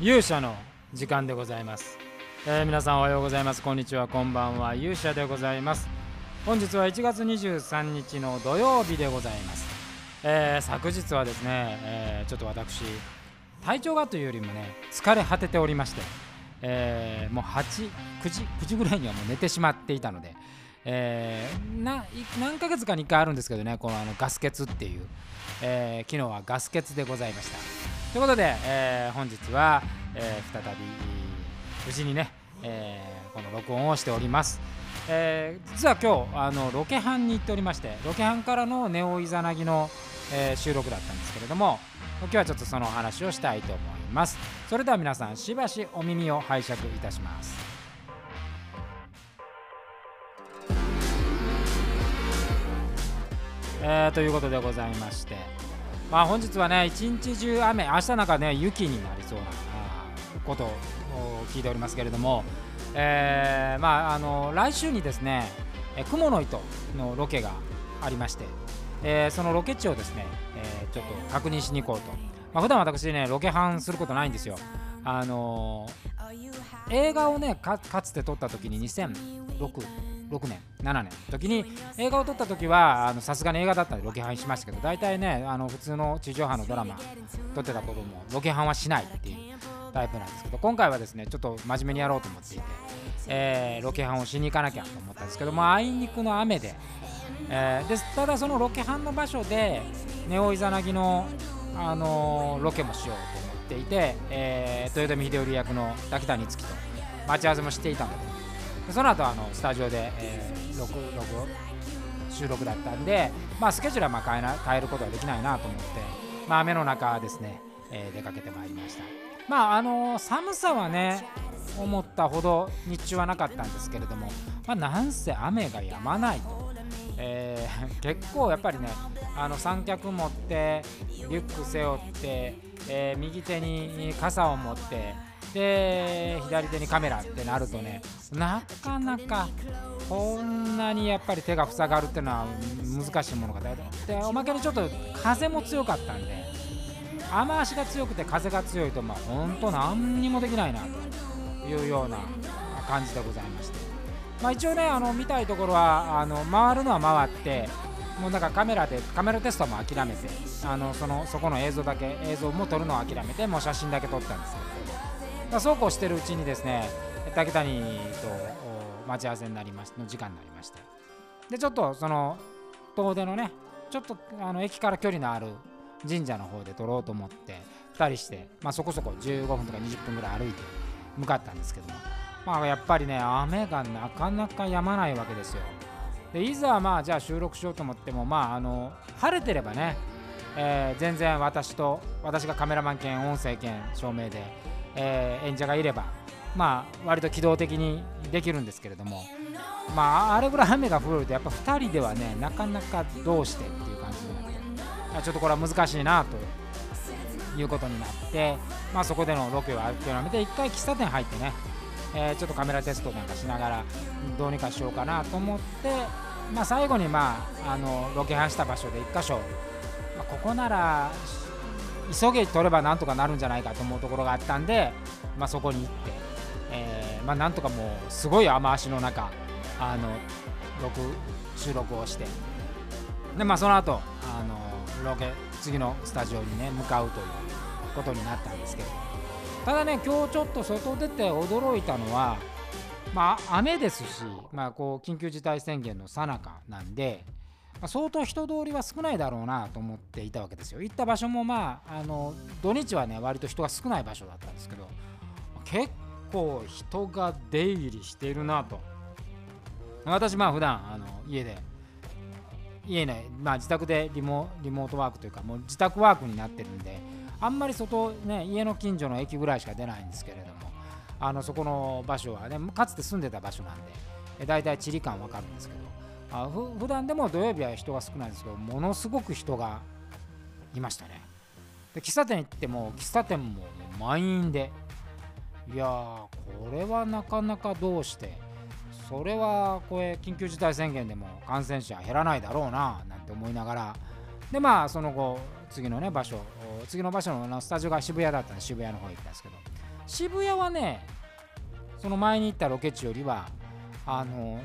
勇者の時間でございます、えー皆さんおはようございます。こんにちは。こんばんは。勇者でございます。本日は1月23日の土曜日でございます、えー昨日はですね、えーちょっと私体調がというよりもね疲れ果てておりまして、えもう89時9時ぐらいにはもう寝てしまっていたので、えーな何ヶ月かに1回あるんですけどねこのあのガス欠っていう、えー昨日はガス欠でございました。ということで、えー本日は、えー再び無事にね、えーこの録音をしております、えー実は今日あのロケハンに行っておりましてロケハンからのネオイザナギの、えー収録だったんですけれども今日はちょっとそのお話をしたいと思います。それでは皆さんしばしお耳を拝借いたします。えーということでございましてまあ本日はね一日中雨明日なんかね雪になりそうなことを聞いておりますけれども、えーまああの来週にですね雲の糸のロケがありまして、えーそのロケ地をですね、えーちょっと確認しに行こうと、まあ普段私ねロケハンすることないんですよ。あのー映画をねかつて撮った時に2006 6年7年時に映画を撮った時はさすがに映画だったんでロケハンしましたけど大体ねあの普通の地上波のドラマ撮ってたこともロケハンはしないっていう。タイプなんですけど今回はですねちょっと真面目にやろうと思っていて、えーロケハンをしに行かなきゃと思ったんですけどもあいにくの雨で,、えーでただそのロケハンの場所でネオイザナギの、あのーロケもしようと思っていて、えー豊臣秀頼役の滝谷月と待ち合わせもしていたのででその後あのスタジオで、えー録録収録だったんで、まあ、スケジュールはまあ変えな変えることはできないなと思って、まあ、雨の中ですね、えー出かけてまいりました。まああの寒さはね思ったほど日中はなかったんですけれども、まあ、なんせ雨が止まないと、えー 結構やっぱりねあの三脚持ってリュック背負って、えー右手に傘を持ってで左手にカメラってなるとねなかなかこんなにやっぱり手が塞がるっていうのは難しいものがででおまけにちょっと風も強かったんで雨足が強くて風が強いとまあ本当何にもできないなというような感じでございまして、まあ、一応ねあの見たいところはあの回るのは回ってもうなんかカメラでカメラテストも諦めてあのそのそこの映像だけ映像も撮るのを諦めてもう写真だけ撮ったんですけど、そうこうしてるうちにですね竹谷と待ち合わせになりましの時間になりまして。でちょっとその遠出のねちょっとあの駅から距離のある神社の方で撮ろうと思って2人して、まあ、そこそこ15分とか20分ぐらい歩いて向かったんですけども、まあ、やっぱりね雨がなかなか止まないわけですよ。でいざまあじゃあ収録しようと思ってもまああの晴れてればね、えー全然私と私がカメラマン兼音声兼照明で、えー演者がいればまあ割と機動的にできるんですけれども。まああれぐらい雨が降るとやっぱ2人ではねなかなかどうしてってちょっとこれは難しいなということになって、まあ、そこでのロケを諦めて一回喫茶店入ってね、えーちょっとカメラテストなんかしながらどうにかしようかなと思って、まあ、最後に、まあ、あのロケハンした場所で1箇所、まあ、ここなら急げ取ればなんとかなるんじゃないかと思うところがあったんで、まあ、そこに行って、えーまあ、なんとかもうすごい雨足の中あの録収録をしてで、まあ、その後あのロケ次のスタジオにね向かうということになったんですけど。ただね今日ちょっと外出て驚いたのはまあ雨ですし、まあ、こう緊急事態宣言の最中なんで、ま相当人通りは少ないだろうなと思っていたわけですよ。行った場所もまああの土日はね割と人が少ない場所だったんですけど結構人が出入りしているなと。私まあ普段あの家で家ね、まあ、自宅でリモリモートワークというかもう自宅ワークになってるんであんまり外ね家の近所の駅ぐらいしか出ないんですけれどもあのそこの場所はねかつて住んでた場所なんでえ大体地理感わかるんですけどあふ普段でも土曜日は人が少ないんですけどものすごく人がいましたね。で喫茶店行っても喫茶店も満員で。いやーこれはなかなかどうしてそれはこれ緊急事態宣言でも感染者減らないだろうななんて思いながら。でまあその後次のね場所次の場所のスタジオが渋谷だったんで渋谷の方行ったんですけど。渋谷はねその前に行ったロケ地よりはあの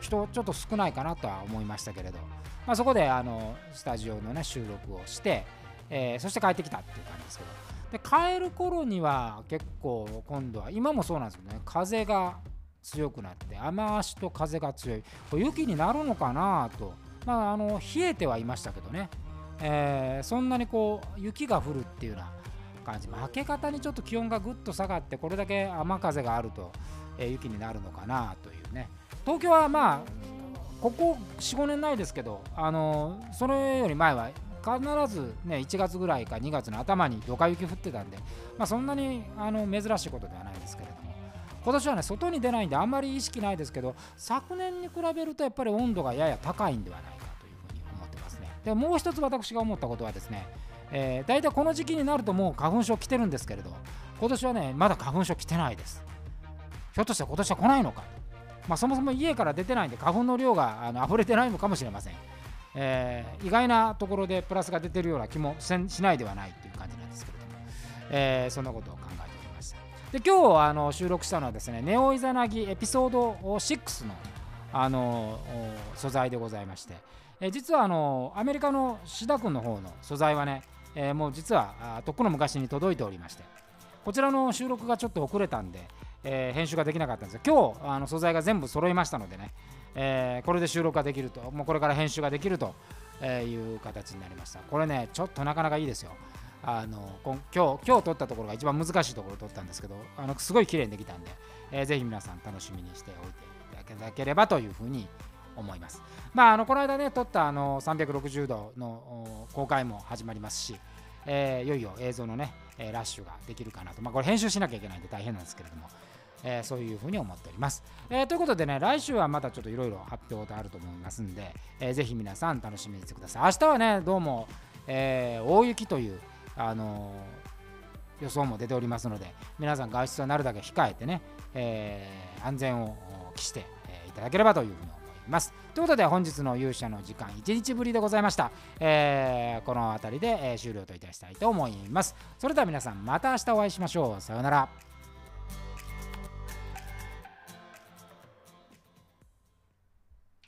人ちょっと少ないかなとは思いましたけれど、まあ、そこであのスタジオのね収録をして、えー、そして帰ってきたっていう感じですけど。で帰る頃には結構今度は今もそうなんですけどね。風が強くなって雨足と風が強い。これ雪になるのかなと、まあ、あの冷えてはいましたけどね、えー、そんなにこう雪が降るっていうような感じ。明け方にちょっと気温がぐっと下がってこれだけ雨風があると、えー、雪になるのかなというね。東京はまあここ45年ないですけどあのそれより前は必ずね1月ぐらいか2月の頭にドカ雪降ってたんで、まあ、そんなにあの珍しいことではないですけれども。今年はね外に出ないんであんまり意識ないですけど昨年に比べるとやっぱり温度がやや高いんではないかというふうに思ってますね。でもう一つ私が思ったことはですね、えー、大体この時期になるともう花粉症来てるんですけれど今年はねまだ花粉症来てないです。ひょっとして今年は来ないのか。まあ、そもそも家から出てないんで花粉の量があの溢れてないのかもしれません。えー、意外なところでプラスが出てるような気もしないではないという感じなんですけれども、えー、そんなことを考で今日あの収録したのはですねネオイザナギエピソード6のあの素材でございまして、え、実はあのアメリカの志田君の方の素材はね、え、もう実はとっくの昔に届いておりましてこちらの収録がちょっと遅れたんで、えー、編集ができなかったんですが今日あの素材が全部揃いましたのでね、えー、これで収録ができると、もうこれから編集ができるという形になりました。これね、ちょっとなかなかいいですよ。あの今日今日撮ったところが一番難しいところを撮ったんですけど、あのすごい綺麗にできたんで、えー、ぜひ皆さん楽しみにしておいていただければというふうに思います。まあ、あのこの間ね、撮ったあの360度の公開も始まりますし、えー、いよいよ映像のね、えラッシュができるかなと、まあ、これ編集しなきゃいけないんで大変なんですけれども、えー、そういうふうに思っております。えー、ということでね、来週はまたちょっといろいろ発表があると思いますんで、えー、ぜひ皆さん楽しみにしてください。明日はね、どうも、えー、大雪という、あの予想も出ておりますので、皆さん外出はなるだけ控えてね、え安全を期して、えいただければというふうに思います。ということで本日の勇者の時間1日ぶりでございました。えー、この辺りで、え終了といたしたいと思います。それでは皆さんまた明日お会いしましょう。さようなら。